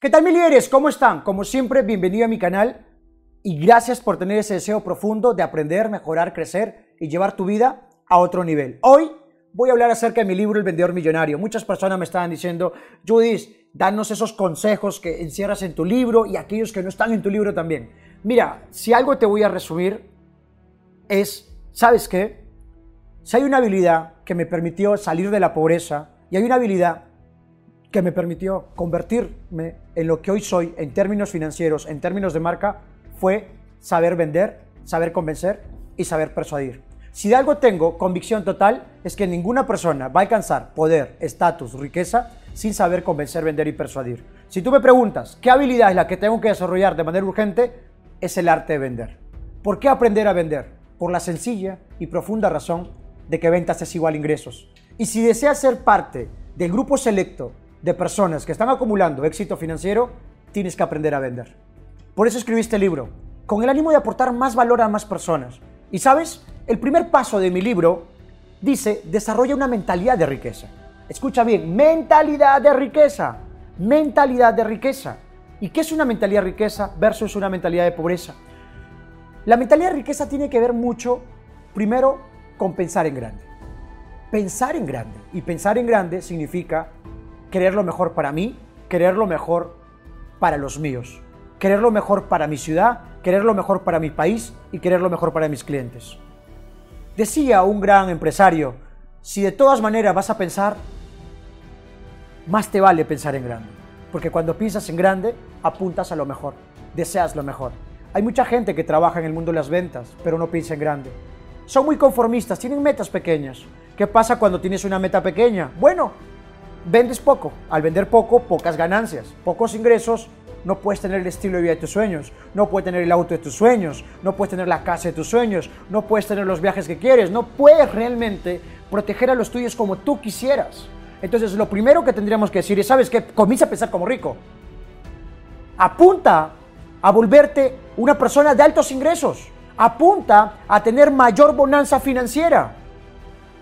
¿Qué tal mi líderes? ¿Cómo están? Como siempre, bienvenido a mi canal y gracias por tener ese deseo profundo de aprender, mejorar, crecer y llevar tu vida a otro nivel. Hoy voy a hablar acerca de mi libro El Vendedor Millonario. Muchas personas me estaban diciendo, Judith, danos esos consejos que encierras en tu libro y aquellos que no están en tu libro también. Mira, si algo te voy a resumir es, ¿sabes qué? Si hay una habilidad que me permitió salir de la pobreza y hay una habilidad que me permitió convertirme en lo que hoy soy en términos financieros, en términos de marca, fue saber vender, saber convencer y saber persuadir. Si de algo tengo convicción total es que ninguna persona va a alcanzar poder, estatus, riqueza sin saber convencer, vender y persuadir. Si tú me preguntas qué habilidad es la que tengo que desarrollar de manera urgente, es el arte de vender. ¿Por qué aprender a vender? Por la sencilla y profunda razón de que ventas es igual a ingresos. Y si deseas ser parte del grupo selecto de personas que están acumulando éxito financiero, tienes que aprender a vender. Por eso escribí este libro, con el ánimo de aportar más valor a más personas. Y sabes, el primer paso de mi libro dice, desarrolla una mentalidad de riqueza. Escucha bien, mentalidad de riqueza, mentalidad de riqueza. ¿Y qué es una mentalidad de riqueza versus una mentalidad de pobreza? La mentalidad de riqueza tiene que ver mucho, primero, con pensar en grande. Pensar en grande. Y pensar en grande significa querer lo mejor para mí, querer lo mejor para los míos, querer lo mejor para mi ciudad, querer lo mejor para mi país y querer lo mejor para mis clientes. Decía un gran empresario, si de todas maneras vas a pensar, más te vale pensar en grande, porque cuando piensas en grande, apuntas a lo mejor, deseas lo mejor. Hay mucha gente que trabaja en el mundo de las ventas, pero no piensa en grande. Son muy conformistas, tienen metas pequeñas. ¿Qué pasa cuando tienes una meta pequeña? Bueno, vendes poco. Al vender poco, pocas ganancias, pocos ingresos, no puedes tener el estilo de vida de tus sueños, no puedes tener el auto de tus sueños, no puedes tener la casa de tus sueños, no puedes tener los viajes que quieres, no puedes realmente proteger a los tuyos como tú quisieras. Entonces, lo primero que tendríamos que decir es, ¿sabes qué? Comienza a pensar como rico. Apunta a volverte una persona de altos ingresos. Apunta a tener mayor bonanza financiera.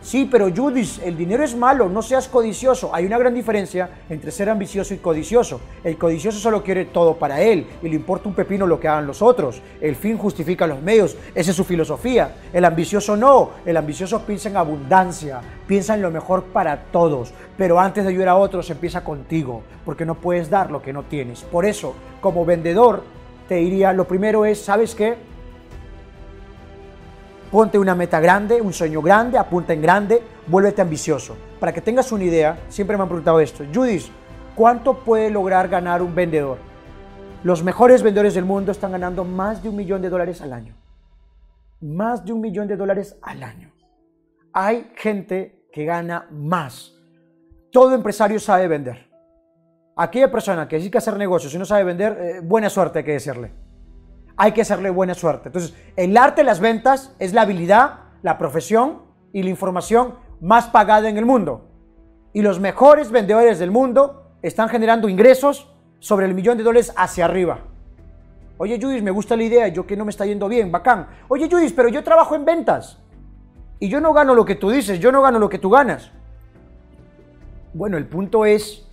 Sí, pero Judith, el dinero es malo, no seas codicioso. Hay una gran diferencia entre ser ambicioso y codicioso. El codicioso solo quiere todo para él y le importa un pepino lo que hagan los otros. El fin justifica los medios, esa es su filosofía. El ambicioso no, el ambicioso piensa en abundancia, piensa en lo mejor para todos. Pero antes de ayudar a otros empieza contigo, porque no puedes dar lo que no tienes. Por eso, como vendedor, te diría, lo primero es, ¿sabes qué? Ponte una meta grande, un sueño grande, apunta en grande, vuélvete ambicioso. Para que tengas una idea, siempre me han preguntado esto, Judith, ¿cuánto puede lograr ganar un vendedor? Los mejores vendedores del mundo están ganando más de un millón de dólares al año. Más de un millón de dólares al año. Hay gente que gana más. Todo empresario sabe vender. Aquella persona que que hacer negocios y no sabe vender, eh, buena suerte hay que decirle hay que hacerle buena suerte. Entonces, el arte de las ventas es la habilidad, la profesión y la información más pagada en el mundo. Y los mejores vendedores del mundo están generando ingresos sobre el millón de dólares hacia arriba. Oye Judith, me gusta la idea, yo que no me está yendo bien, bacán. Oye Judith, pero yo trabajo en ventas. Y yo no gano lo que tú dices, yo no gano lo que tú ganas. Bueno, el punto es,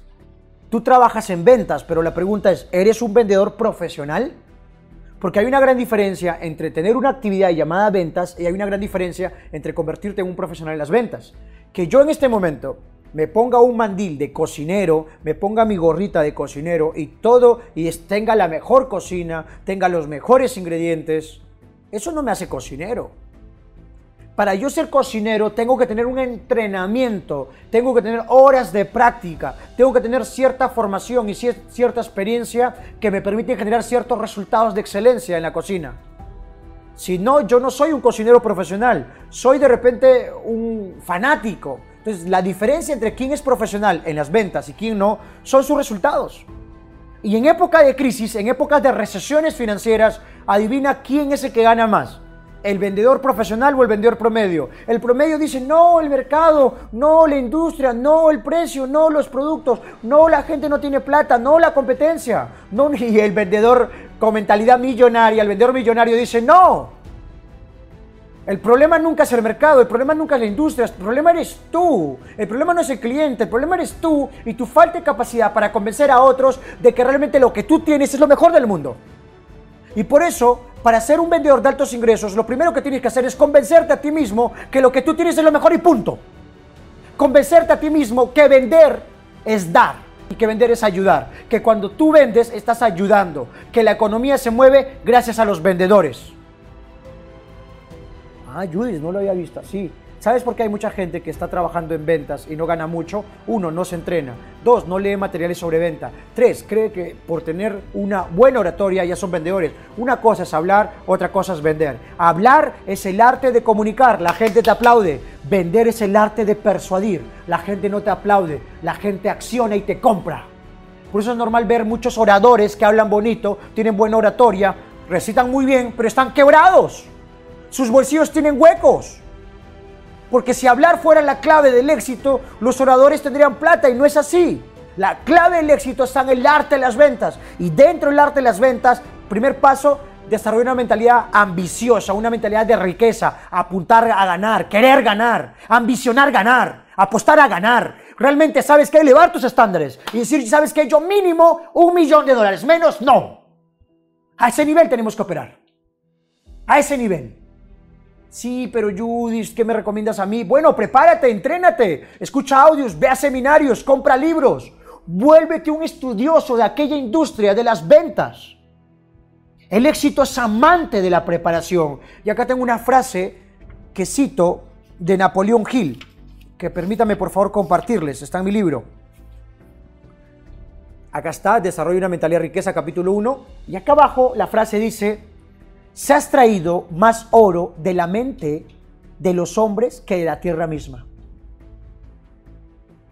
tú trabajas en ventas, pero la pregunta es, ¿eres un vendedor profesional? Porque hay una gran diferencia entre tener una actividad llamada ventas y hay una gran diferencia entre convertirte en un profesional en las ventas. Que yo en este momento me ponga un mandil de cocinero, me ponga mi gorrita de cocinero y todo y tenga la mejor cocina, tenga los mejores ingredientes, eso no me hace cocinero para yo ser cocinero tengo que tener un entrenamiento, tengo que tener horas de práctica, tengo que tener cierta formación y cierta experiencia que me permiten generar ciertos resultados de excelencia en la cocina. Si no, yo no soy un cocinero profesional, soy de repente un fanático. Entonces, la diferencia entre quién es profesional en las ventas y quién no son sus resultados. Y en época de crisis, en épocas de recesiones financieras, adivina quién es el que gana más el vendedor profesional o el vendedor promedio. El promedio dice, no, el mercado, no, la industria, no, el precio, no, los productos, no, la gente no tiene plata, no, la competencia. No, y el vendedor con mentalidad millonaria, el vendedor millonario dice, no, El problema nunca es el mercado, el problema nunca es la industria, el problema eres tú. El problema no es el cliente, el problema eres tú y tu falta de capacidad para convencer a otros de que realmente lo que tú tienes es lo mejor del mundo. Y por eso, para ser un vendedor de altos ingresos, lo primero que tienes que hacer es convencerte a ti mismo que lo que tú tienes es lo mejor y punto. Convencerte a ti mismo que vender es dar y que vender es ayudar. Que cuando tú vendes estás ayudando. Que la economía se mueve gracias a los vendedores. Ah, Judith, no lo había visto así. ¿Sabes por qué hay mucha gente que está trabajando en ventas y no gana mucho? Uno, no se entrena. Dos, no lee materiales sobre venta. Tres, cree que por tener una buena oratoria ya son vendedores. Una cosa es hablar, otra cosa es vender. Hablar es el arte de comunicar, la gente te aplaude. Vender es el arte de persuadir, la gente no te aplaude, la gente acciona y te compra. Por eso es normal ver muchos oradores que hablan bonito, tienen buena oratoria, recitan muy bien, pero están quebrados. Sus bolsillos tienen huecos. Porque si hablar fuera la clave del éxito, los oradores tendrían plata y no es así. La clave del éxito está en el arte de las ventas. Y dentro del arte de las ventas, primer paso, desarrollar una mentalidad ambiciosa, una mentalidad de riqueza, apuntar a ganar, querer ganar, ambicionar ganar, apostar a ganar. Realmente sabes que elevar tus estándares y decir, sabes que yo mínimo un millón de dólares, menos no. A ese nivel tenemos que operar. A ese nivel. Sí, pero Judith, ¿qué me recomiendas a mí? Bueno, prepárate, entrénate, escucha audios, ve a seminarios, compra libros, vuélvete un estudioso de aquella industria de las ventas. El éxito es amante de la preparación. Y acá tengo una frase que cito de Napoleón Hill, que permítame por favor compartirles, está en mi libro. Acá está, Desarrollo una mentalidad riqueza, capítulo 1. Y acá abajo la frase dice, se has traído más oro de la mente de los hombres que de la tierra misma.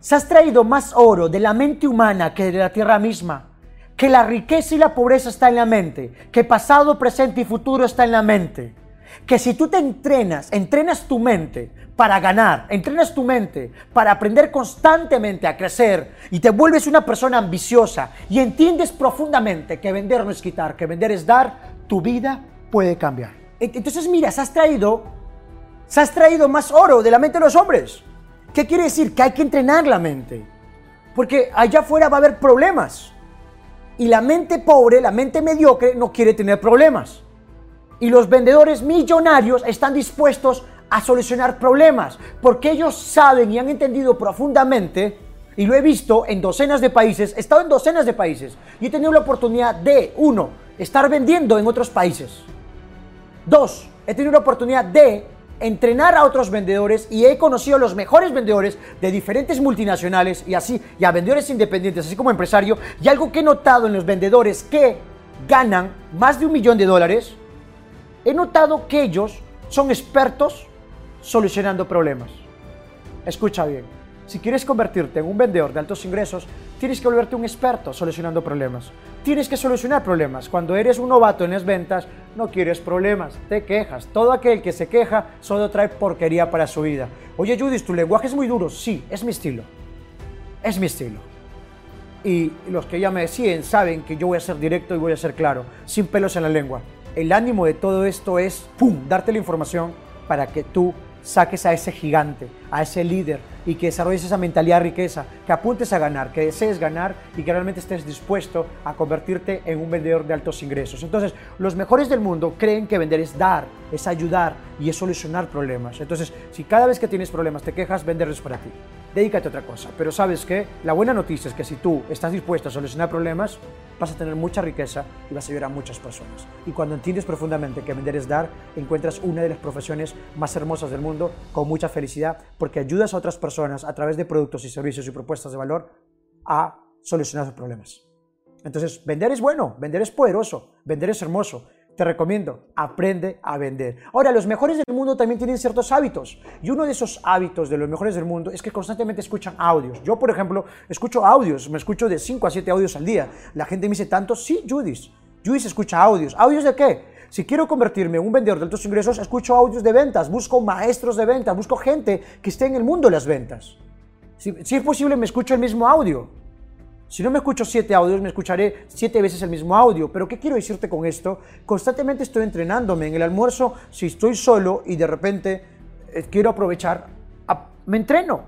Se has traído más oro de la mente humana que de la tierra misma. Que la riqueza y la pobreza está en la mente. Que pasado, presente y futuro está en la mente. Que si tú te entrenas, entrenas tu mente para ganar, entrenas tu mente para aprender constantemente a crecer y te vuelves una persona ambiciosa y entiendes profundamente que vender no es quitar, que vender es dar, tu vida puede cambiar. Entonces, mira, se has traído, se has traído más oro de la mente de los hombres. ¿Qué quiere decir? Que hay que entrenar la mente. Porque allá afuera va a haber problemas. Y la mente pobre, la mente mediocre, no quiere tener problemas. Y los vendedores millonarios están dispuestos a solucionar problemas. Porque ellos saben y han entendido profundamente, y lo he visto en docenas de países, he estado en docenas de países, y he tenido la oportunidad de, uno, estar vendiendo en otros países. Dos, he tenido la oportunidad de entrenar a otros vendedores y he conocido a los mejores vendedores de diferentes multinacionales y así, y a vendedores independientes, así como empresario. Y algo que he notado en los vendedores que ganan más de un millón de dólares, he notado que ellos son expertos solucionando problemas. Escucha bien. Si quieres convertirte en un vendedor de altos ingresos, tienes que volverte un experto solucionando problemas. Tienes que solucionar problemas. Cuando eres un novato en las ventas, no quieres problemas, te quejas. Todo aquel que se queja solo trae porquería para su vida. Oye Judith, tu lenguaje es muy duro. Sí, es mi estilo. Es mi estilo. Y los que ya me deciden saben que yo voy a ser directo y voy a ser claro, sin pelos en la lengua. El ánimo de todo esto es, ¡pum!, darte la información para que tú saques a ese gigante, a ese líder y que desarrolles esa mentalidad de riqueza, que apuntes a ganar, que desees ganar y que realmente estés dispuesto a convertirte en un vendedor de altos ingresos. Entonces, los mejores del mundo creen que vender es dar, es ayudar y es solucionar problemas. Entonces, si cada vez que tienes problemas te quejas, vender es para ti. Dedícate a otra cosa. Pero sabes que la buena noticia es que si tú estás dispuesto a solucionar problemas, vas a tener mucha riqueza y vas a ayudar a muchas personas. Y cuando entiendes profundamente que vender es dar, encuentras una de las profesiones más hermosas del mundo con mucha felicidad porque ayudas a otras personas a través de productos y servicios y propuestas de valor a solucionar sus problemas. Entonces, vender es bueno, vender es poderoso, vender es hermoso. Te recomiendo, aprende a vender. Ahora, los mejores del mundo también tienen ciertos hábitos. Y uno de esos hábitos de los mejores del mundo es que constantemente escuchan audios. Yo, por ejemplo, escucho audios, me escucho de 5 a 7 audios al día. La gente me dice tanto, sí, Judith. Judith escucha audios. ¿Audios de qué? Si quiero convertirme en un vendedor de altos ingresos, escucho audios de ventas, busco maestros de ventas, busco gente que esté en el mundo de las ventas. Si, si es posible, me escucho el mismo audio. Si no me escucho siete audios, me escucharé siete veces el mismo audio. Pero ¿qué quiero decirte con esto? Constantemente estoy entrenándome. En el almuerzo, si estoy solo y de repente eh, quiero aprovechar, me entreno.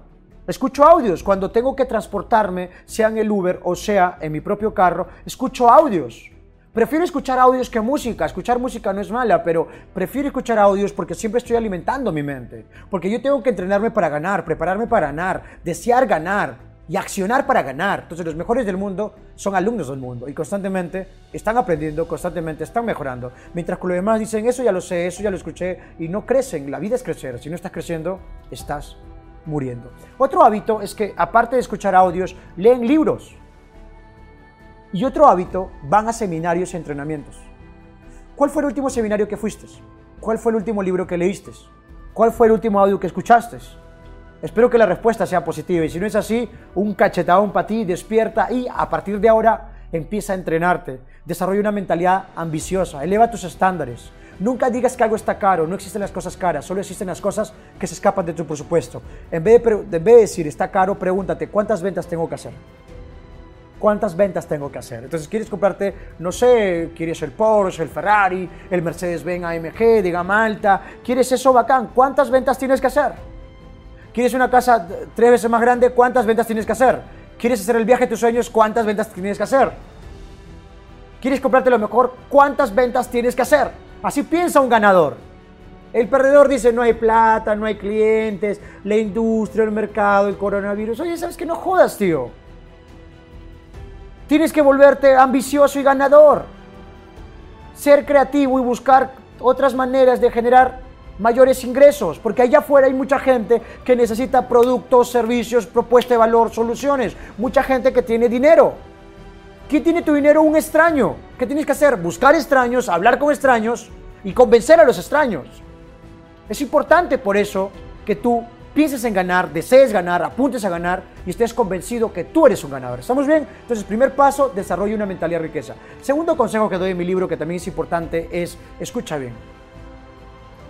Escucho audios. Cuando tengo que transportarme, sea en el Uber o sea en mi propio carro, escucho audios. Prefiero escuchar audios que música. Escuchar música no es mala, pero prefiero escuchar audios porque siempre estoy alimentando mi mente. Porque yo tengo que entrenarme para ganar, prepararme para ganar, desear ganar y accionar para ganar. Entonces los mejores del mundo son alumnos del mundo y constantemente están aprendiendo, constantemente están mejorando. Mientras que los demás dicen, eso ya lo sé, eso ya lo escuché y no crecen. La vida es crecer. Si no estás creciendo, estás muriendo. Otro hábito es que aparte de escuchar audios, leen libros. Y otro hábito, van a seminarios y entrenamientos. ¿Cuál fue el último seminario que fuiste? ¿Cuál fue el último libro que leíste? ¿Cuál fue el último audio que escuchaste? Espero que la respuesta sea positiva y si no es así, un cachetadón para ti, despierta y a partir de ahora empieza a entrenarte. Desarrolla una mentalidad ambiciosa, eleva tus estándares. Nunca digas que algo está caro, no existen las cosas caras, solo existen las cosas que se escapan de tu presupuesto. En vez de, en vez de decir está caro, pregúntate cuántas ventas tengo que hacer. ¿Cuántas ventas tengo que hacer? Entonces, quieres comprarte, no sé, quieres el Porsche, el Ferrari, el Mercedes-Benz AMG de gama alta, quieres eso bacán, ¿cuántas ventas tienes que hacer? ¿Quieres una casa tres veces más grande? ¿Cuántas ventas tienes que hacer? ¿Quieres hacer el viaje de tus sueños? ¿Cuántas ventas tienes que hacer? ¿Quieres comprarte lo mejor? ¿Cuántas ventas tienes que hacer? Así piensa un ganador. El perdedor dice, no hay plata, no hay clientes, la industria, el mercado, el coronavirus. Oye, ¿sabes que No jodas, tío. Tienes que volverte ambicioso y ganador. Ser creativo y buscar otras maneras de generar mayores ingresos, porque allá afuera hay mucha gente que necesita productos, servicios, propuesta de valor, soluciones, mucha gente que tiene dinero. ¿Quién tiene tu dinero? Un extraño. ¿Qué tienes que hacer? Buscar extraños, hablar con extraños y convencer a los extraños. Es importante por eso que tú pienses en ganar, desees ganar, apuntes a ganar y estés convencido que tú eres un ganador. ¿Estamos bien? Entonces, primer paso, desarrolla una mentalidad de riqueza. Segundo consejo que doy en mi libro, que también es importante, es escucha bien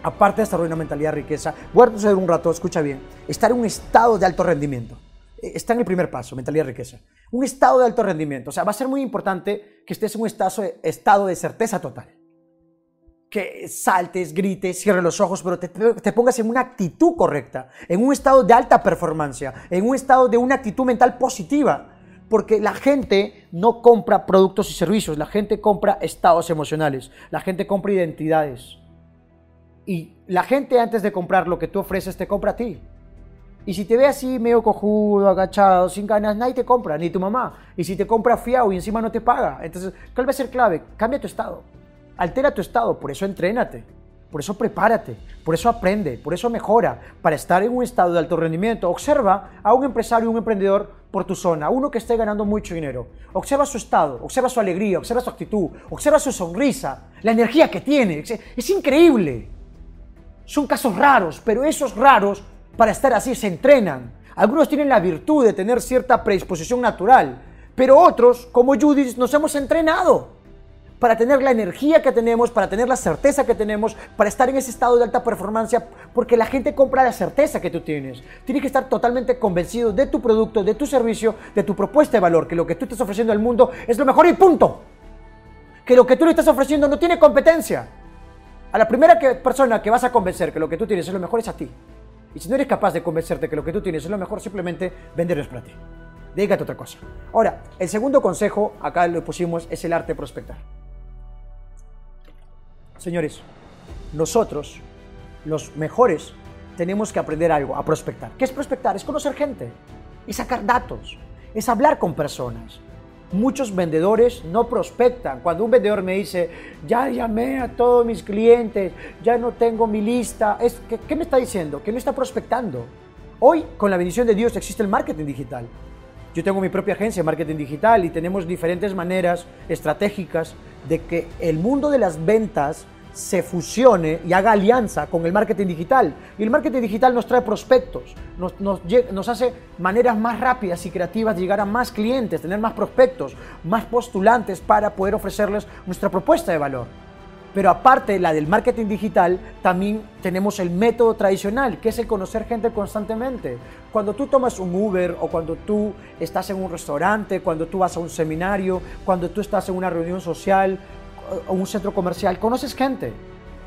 aparte de desarrollar una mentalidad riqueza, voy a un rato, escucha bien, estar en un estado de alto rendimiento. Eh, está en el primer paso, mentalidad riqueza. Un estado de alto rendimiento. O sea, va a ser muy importante que estés en un estado, de certeza total. Que saltes, grites, cierres los ojos, pero te, pongas en una actitud correcta, en un estado de alta performance, en un estado de una actitud mental positiva. Porque la gente no compra productos y servicios, la gente compra estados emocionales, la gente compra identidades. Y la gente antes de comprar lo que tú ofreces te compra a ti. Y si te ve así medio cojudo, agachado, sin ganas, nadie te compra, ni tu mamá. Y si te compra fiado y encima no te paga. Entonces, ¿cuál va a ser clave? Cambia tu estado. Altera tu estado, por eso entrénate. Por eso prepárate, por eso aprende, por eso mejora, para estar en un estado de alto rendimiento. Observa a un empresario, un emprendedor por tu zona, uno que esté ganando mucho dinero. Observa su estado, observa su alegría, observa su actitud, observa su sonrisa, la energía que tiene. Es increíble. Son casos raros, pero esos raros, para estar así, se entrenan. Algunos tienen la virtud de tener cierta predisposición natural, pero otros, como Judith, nos hemos entrenado para tener la energía que tenemos, para tener la certeza que tenemos, para estar en ese estado de alta performance, porque la gente compra la certeza que tú tienes. Tienes que estar totalmente convencido de tu producto, de tu servicio, de tu propuesta de valor, que lo que tú estás ofreciendo al mundo es lo mejor y punto. Que lo que tú le estás ofreciendo no tiene competencia. A la primera persona que vas a convencer que lo que tú tienes es lo mejor es a ti. Y si no eres capaz de convencerte que lo que tú tienes es lo mejor, simplemente venderlo para ti. Dígate otra cosa. Ahora, el segundo consejo, acá lo pusimos, es el arte de prospectar. Señores, nosotros, los mejores, tenemos que aprender algo, a prospectar. ¿Qué es prospectar? Es conocer gente, es sacar datos, es hablar con personas, Muchos vendedores no prospectan. Cuando un vendedor me dice, ya llamé a todos mis clientes, ya no tengo mi lista, es, ¿qué, me está diciendo? Que no está prospectando. Hoy, con la bendición de Dios, existe el marketing digital. Yo tengo mi propia agencia de marketing digital y tenemos diferentes maneras estratégicas de que el mundo de las ventas se fusione y haga alianza con el marketing digital. Y el marketing digital nos trae prospectos, nos, nos, hace maneras más rápidas y creativas de llegar a más clientes, tener más prospectos, más postulantes para poder ofrecerles nuestra propuesta de valor. Pero aparte, la del marketing digital, también tenemos el método tradicional, que es el conocer gente constantemente. Cuando tú tomas un Uber o cuando tú estás en un restaurante, cuando tú vas a un seminario, cuando tú estás en una reunión social un centro comercial, conoces gente.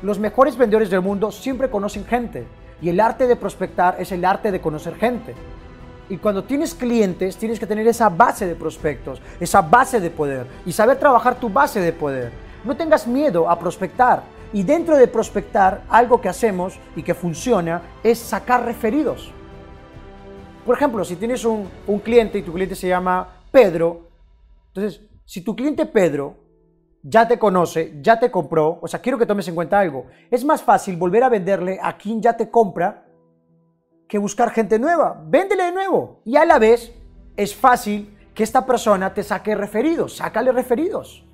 Los mejores vendedores del mundo siempre conocen gente. Y el arte de prospectar es el arte de conocer gente. Y cuando tienes clientes, tienes que tener esa base de prospectos, esa base de poder y saber trabajar tu base de poder. No tengas miedo a prospectar. Y dentro de prospectar, algo que hacemos y que funciona es sacar referidos. Por ejemplo, si tienes un, un cliente y tu cliente se llama Pedro, entonces, si tu cliente Pedro ya te conoce, ya te compró, o sea, quiero que tomes en cuenta algo. Es más fácil volver a venderle a quien ya te compra que buscar gente nueva. Véndele de nuevo. Y a la vez es fácil que esta persona te saque referidos. Sácale referidos.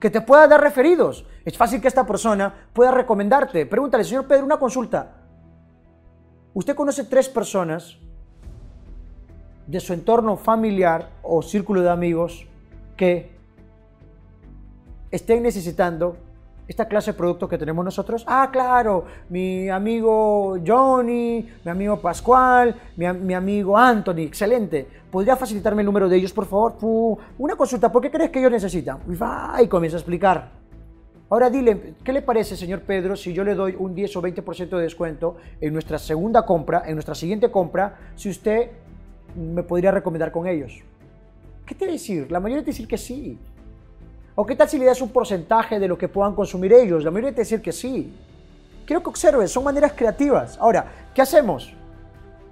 Que te pueda dar referidos. Es fácil que esta persona pueda recomendarte. Pregúntale, señor Pedro, una consulta. ¿Usted conoce tres personas de su entorno familiar o círculo de amigos que estén necesitando esta clase de producto que tenemos nosotros? Ah, claro, mi amigo Johnny, mi amigo Pascual, mi, amigo Anthony, excelente. ¿Podría facilitarme el número de ellos, por favor? una consulta, ¿por qué crees que ellos necesitan? Y y comienza a explicar. Ahora dile, ¿qué le parece, señor Pedro, si yo le doy un 10 o 20% de descuento en nuestra segunda compra, en nuestra siguiente compra, si usted me podría recomendar con ellos? ¿Qué te decir? La mayoría te decir que sí. ¿O qué tal si le das un porcentaje de lo que puedan consumir ellos? La mayoría te decir que sí. Quiero que observes, son maneras creativas. Ahora, ¿qué hacemos?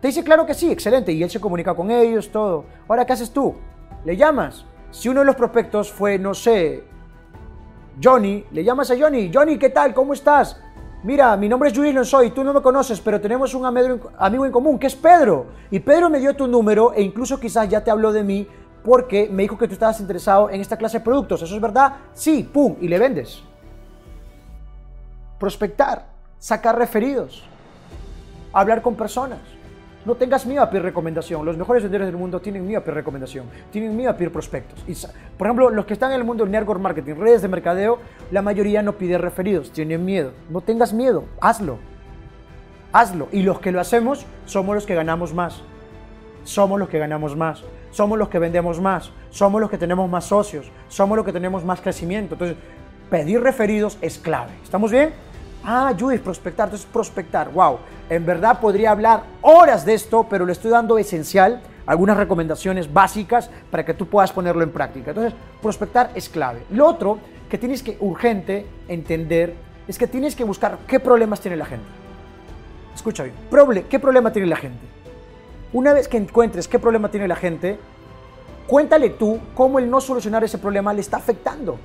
Te dice claro que sí, excelente, y él se comunica con ellos, todo. Ahora, ¿qué haces tú? Le llamas. Si uno de los prospectos fue, no sé, Johnny, le llamas a Johnny, Johnny, ¿qué tal? ¿Cómo estás? Mira, mi nombre es Julian Soy, tú no me conoces, pero tenemos un amigo en común, que es Pedro. Y Pedro me dio tu número e incluso quizás ya te habló de mí porque me dijo que tú estabas interesado en esta clase de productos. ¿Eso es verdad? Sí, pum, y le vendes. Prospectar, sacar referidos, hablar con personas. No tengas miedo a pedir recomendación. Los mejores vendedores del mundo tienen miedo a pedir recomendación, tienen miedo a pedir prospectos. Y, por ejemplo, los que están en el mundo del network marketing, redes de mercadeo, la mayoría no pide referidos, tienen miedo. No tengas miedo, hazlo. Hazlo. Y los que lo hacemos somos los que ganamos más. Somos los que ganamos más somos los que vendemos más, somos los que tenemos más socios, somos los que tenemos más crecimiento. Entonces, pedir referidos es clave. ¿Estamos bien? Ah, Judith, prospectar. Entonces, prospectar. Wow. En verdad podría hablar horas de esto, pero le estoy dando esencial, algunas recomendaciones básicas para que tú puedas ponerlo en práctica. Entonces, prospectar es clave. Lo otro que tienes que urgente entender es que tienes que buscar qué problemas tiene la gente. Escucha bien. ¿Qué problema tiene la gente? Una vez que encuentres qué problema tiene la gente, cuéntale tú cómo el no solucionar ese problema le está afectando.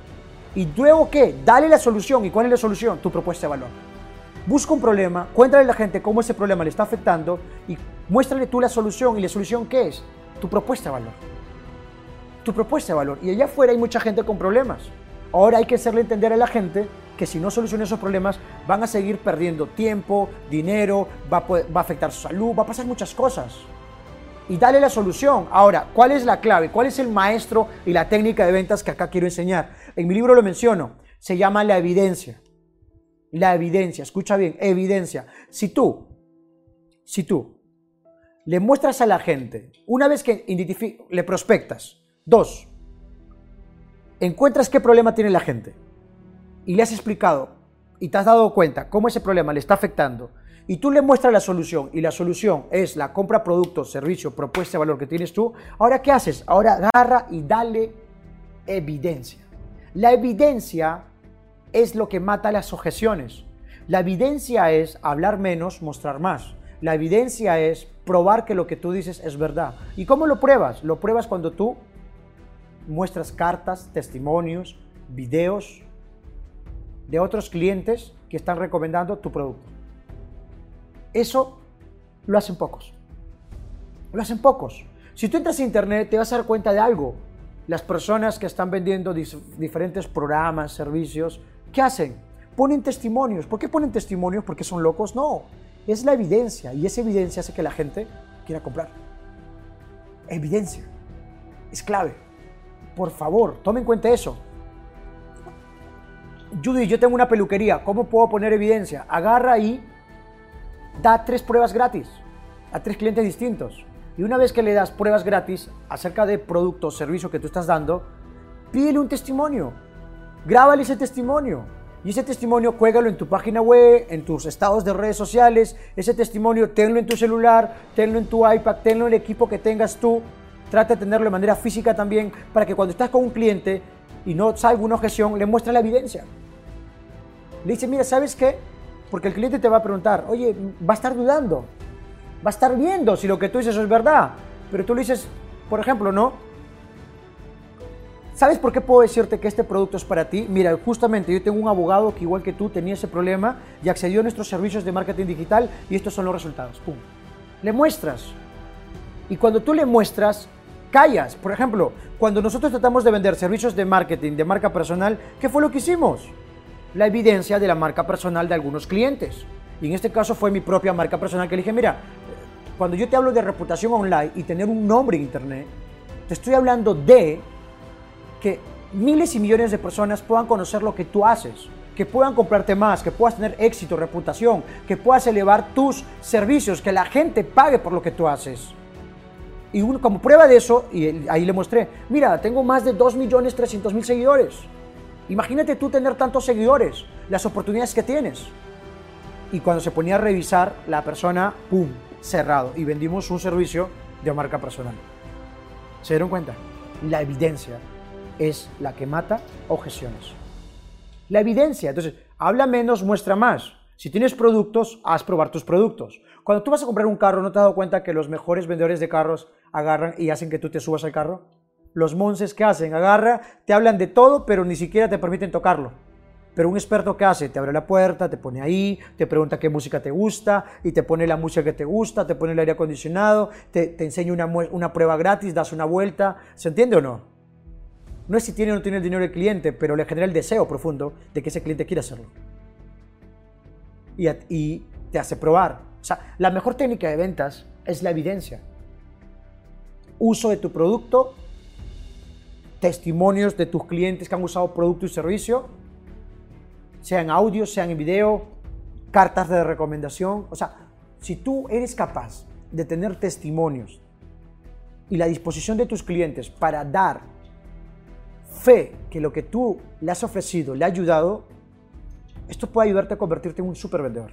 Y luego qué, dale la solución. ¿Y cuál es la solución? Tu propuesta de valor. Busca un problema, cuéntale a la gente cómo ese problema le está afectando y muéstrale tú la solución. ¿Y la solución qué es? Tu propuesta de valor. Tu propuesta de valor. Y allá afuera hay mucha gente con problemas. Ahora hay que hacerle entender a la gente que si no soluciona esos problemas van a seguir perdiendo tiempo, dinero, va a, afectar su salud, va a pasar muchas cosas y dale la solución. Ahora, ¿cuál es la clave? ¿Cuál es el maestro y la técnica de ventas que acá quiero enseñar? En mi libro lo menciono. Se llama la evidencia. La evidencia, escucha bien, evidencia. Si tú, si tú le muestras a la gente, una vez que le prospectas, dos, encuentras qué problema tiene la gente y le has explicado y te has dado cuenta cómo ese problema le está afectando y tú le muestras la solución y la solución es la compra producto, servicio, propuesta de valor que tienes tú, ahora ¿qué haces? Ahora agarra y dale evidencia. La evidencia es lo que mata las objeciones. La evidencia es hablar menos, mostrar más. La evidencia es probar que lo que tú dices es verdad. ¿Y cómo lo pruebas? Lo pruebas cuando tú muestras cartas, testimonios, videos de otros clientes que están recomendando tu producto. Eso lo hacen pocos. Lo hacen pocos. Si tú entras a internet te vas a dar cuenta de algo. Las personas que están vendiendo diferentes programas, servicios, ¿qué hacen? Ponen testimonios. ¿Por qué ponen testimonios? ¿Porque son locos? No. Es la evidencia y esa evidencia hace que la gente quiera comprar. Evidencia. Es clave. Por favor, tomen en cuenta eso. Judy, yo tengo una peluquería, ¿cómo puedo poner evidencia? Agarra y da tres pruebas gratis a tres clientes distintos. Y una vez que le das pruebas gratis acerca de producto o servicio que tú estás dando, pídele un testimonio. Grábale ese testimonio. Y ese testimonio cuélgalo en tu página web, en tus estados de redes sociales. Ese testimonio tenlo en tu celular, tenlo en tu iPad, tenlo en el equipo que tengas tú. Trata de tenerlo de manera física también para que cuando estás con un cliente y no salga una objeción, le muestres la evidencia. Le dice, mira, ¿sabes qué? Porque el cliente te va a preguntar, oye, va a estar dudando, va a estar viendo si lo que tú dices es verdad. Pero tú le dices, por ejemplo, ¿no? ¿Sabes por qué puedo decirte que este producto es para ti? Mira, justamente yo tengo un abogado que igual que tú tenía ese problema y accedió a nuestros servicios de marketing digital y estos son los resultados. ¡Pum! Le muestras. Y cuando tú le muestras, callas. Por ejemplo, cuando nosotros tratamos de vender servicios de marketing de marca personal, ¿qué fue lo que hicimos? La evidencia de la marca personal de algunos clientes. Y en este caso fue mi propia marca personal que le mira, cuando yo te hablo de reputación online y tener un nombre en Internet, te estoy hablando de que miles y millones de personas puedan conocer lo que tú haces, que puedan comprarte más, que puedas tener éxito, reputación, que puedas elevar tus servicios, que la gente pague por lo que tú haces. Y como prueba de eso, y ahí le mostré, mira, tengo más de 2.300.000 seguidores. Imagínate tú tener tantos seguidores, las oportunidades que tienes. Y cuando se ponía a revisar, la persona, ¡pum!, cerrado. Y vendimos un servicio de marca personal. ¿Se dieron cuenta? La evidencia es la que mata objeciones. La evidencia, entonces, habla menos, muestra más. Si tienes productos, haz probar tus productos. Cuando tú vas a comprar un carro, ¿no te has dado cuenta que los mejores vendedores de carros agarran y hacen que tú te subas al carro? Los monces que hacen, agarra, te hablan de todo, pero ni siquiera te permiten tocarlo. Pero un experto que hace, te abre la puerta, te pone ahí, te pregunta qué música te gusta y te pone la música que te gusta, te pone el aire acondicionado, te, te enseña una, prueba gratis, das una vuelta. ¿Se entiende o no? No es si tiene o no tiene el dinero el cliente, pero le genera el deseo profundo de que ese cliente quiera hacerlo. Y, y te hace probar. O sea, la mejor técnica de ventas es la evidencia. Uso de tu producto, testimonios de tus clientes que han usado producto y servicio, sea en audio, sea en video, cartas de recomendación. O sea, si tú eres capaz de tener testimonios y la disposición de tus clientes para dar fe que lo que tú le has ofrecido le ha ayudado, esto puede ayudarte a convertirte en un super vendedor.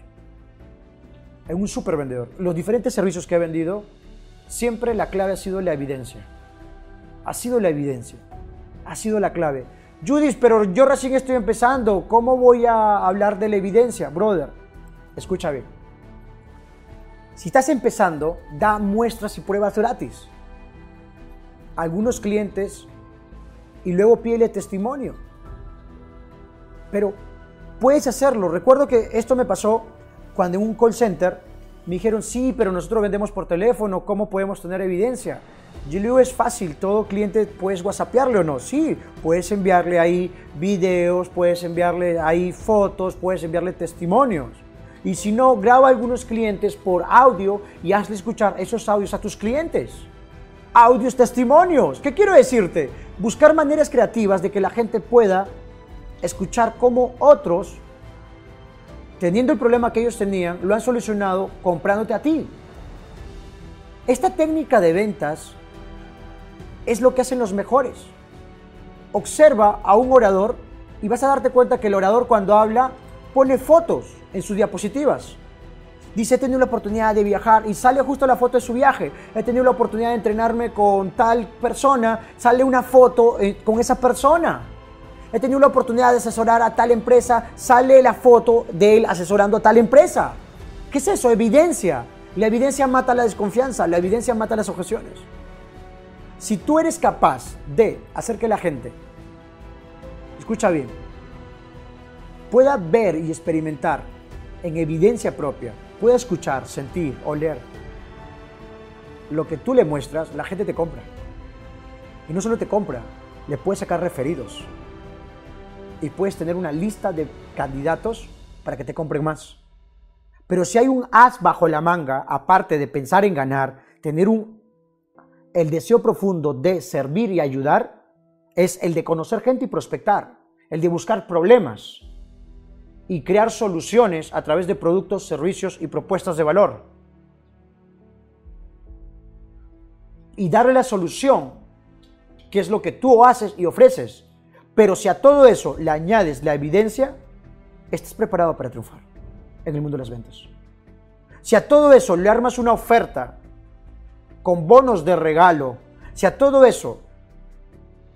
En un super vendedor. Los diferentes servicios que he vendido, siempre la clave ha sido la evidencia. Ha sido la evidencia. Ha sido la clave. Judith, pero yo recién estoy empezando. ¿Cómo voy a hablar de la evidencia? Brother, escucha bien. Si estás empezando, da muestras y pruebas gratis. Algunos clientes y luego pídele testimonio. Pero puedes hacerlo. Recuerdo que esto me pasó cuando en un call center me dijeron, sí, pero nosotros vendemos por teléfono, ¿cómo podemos tener evidencia? Digo, es fácil, todo cliente puedes whatsappearle o no. Sí, puedes enviarle ahí videos, puedes enviarle ahí fotos, puedes enviarle testimonios. Y si no, graba a algunos clientes por audio y hazle escuchar esos audios a tus clientes audios testimonios. ¿Qué quiero decirte? Buscar maneras creativas de que la gente pueda escuchar cómo otros, teniendo el problema que ellos tenían, lo han solucionado comprándote a ti. Esta técnica de ventas es lo que hacen los mejores. Observa a un orador y vas a darte cuenta que el orador cuando habla pone fotos en sus diapositivas. Dice, he tenido la oportunidad de viajar y sale justo la foto de su viaje. He tenido la oportunidad de entrenarme con tal persona, sale una foto eh, con esa persona. He tenido la oportunidad de asesorar a tal empresa, sale la foto de él asesorando a tal empresa. ¿Qué es eso? Evidencia. La evidencia mata la desconfianza, la evidencia mata las objeciones. Si tú eres capaz de hacer que la gente, escucha bien, pueda ver y experimentar en evidencia propia puede escuchar, sentir, oler lo que tú le muestras, la gente te compra. Y no solo te compra, le puedes sacar referidos. Y puedes tener una lista de candidatos para que te compren más. Pero si hay un as bajo la manga, aparte de pensar en ganar, tener un, el deseo profundo de servir y ayudar, es el de conocer gente y prospectar, el de buscar problemas, y crear soluciones a través de productos, servicios y propuestas de valor. Y darle la solución, que es lo que tú haces y ofreces. Pero si a todo eso le añades la evidencia, estás preparado para triunfar en el mundo de las ventas. Si a todo eso le armas una oferta con bonos de regalo, si a todo eso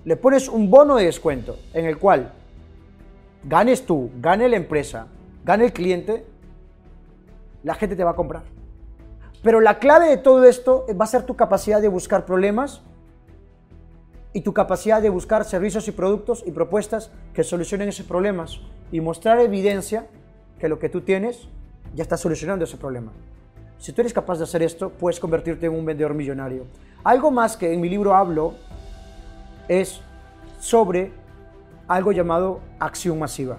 le pones un bono de descuento en el cual ganes tú, gane la empresa, gane el cliente, la gente te va a comprar. Pero la clave de todo esto va a ser tu capacidad de buscar problemas y tu capacidad de buscar servicios y productos y propuestas que solucionen esos problemas y mostrar evidencia que lo que tú tienes ya está solucionando ese problema. Si tú eres capaz de hacer esto, puedes convertirte en un vendedor millonario. Algo más que en mi libro hablo es sobre algo llamado acción masiva.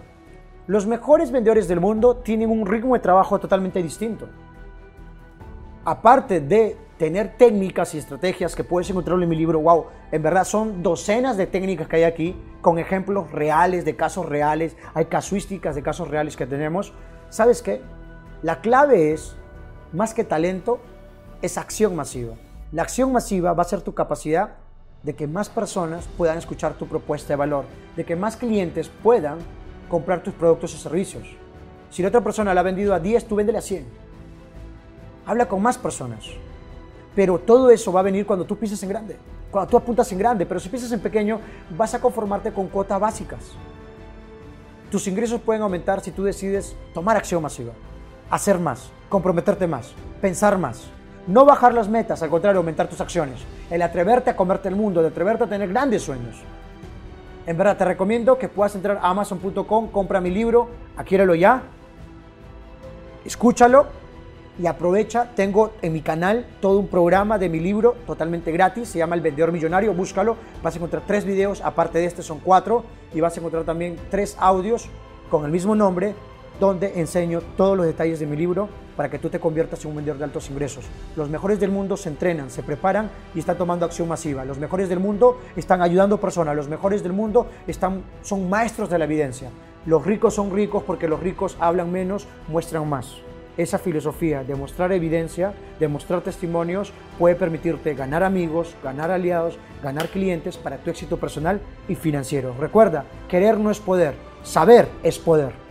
Los mejores vendedores del mundo tienen un ritmo de trabajo totalmente distinto. Aparte de tener técnicas y estrategias que puedes encontrar en mi libro, wow, en verdad son docenas de técnicas que hay aquí con ejemplos reales de casos reales, hay casuísticas de casos reales que tenemos. ¿Sabes qué? La clave es, más que talento, es acción masiva. La acción masiva va a ser tu capacidad de que más personas puedan escuchar tu propuesta de valor, de que más clientes puedan comprar tus productos o servicios. Si la otra persona la ha vendido a 10, tú véndele a 100. Habla con más personas. Pero todo eso va a venir cuando tú piensas en grande, cuando tú apuntas en grande. Pero si piensas en pequeño, vas a conformarte con cuotas básicas. Tus ingresos pueden aumentar si tú decides tomar acción masiva, hacer más, comprometerte más, pensar más. No bajar las metas, al contrario, aumentar tus acciones. El atreverte a comerte el mundo, el atreverte a tener grandes sueños. En verdad, te recomiendo que puedas entrar a amazon.com, compra mi libro, adquiérelo ya, escúchalo y aprovecha. Tengo en mi canal todo un programa de mi libro totalmente gratis, se llama El Vendedor Millonario, búscalo. Vas a encontrar tres videos, aparte de este son cuatro, y vas a encontrar también tres audios con el mismo nombre donde enseño todos los detalles de mi libro para que tú te conviertas en un vendedor de altos ingresos. Los mejores del mundo se entrenan, se preparan y están tomando acción masiva. Los mejores del mundo están ayudando personas. Los mejores del mundo están, son maestros de la evidencia. Los ricos son ricos porque los ricos hablan menos, muestran más. Esa filosofía de mostrar evidencia, de mostrar testimonios, puede permitirte ganar amigos, ganar aliados, ganar clientes para tu éxito personal y financiero. Recuerda, querer no es poder, saber es poder.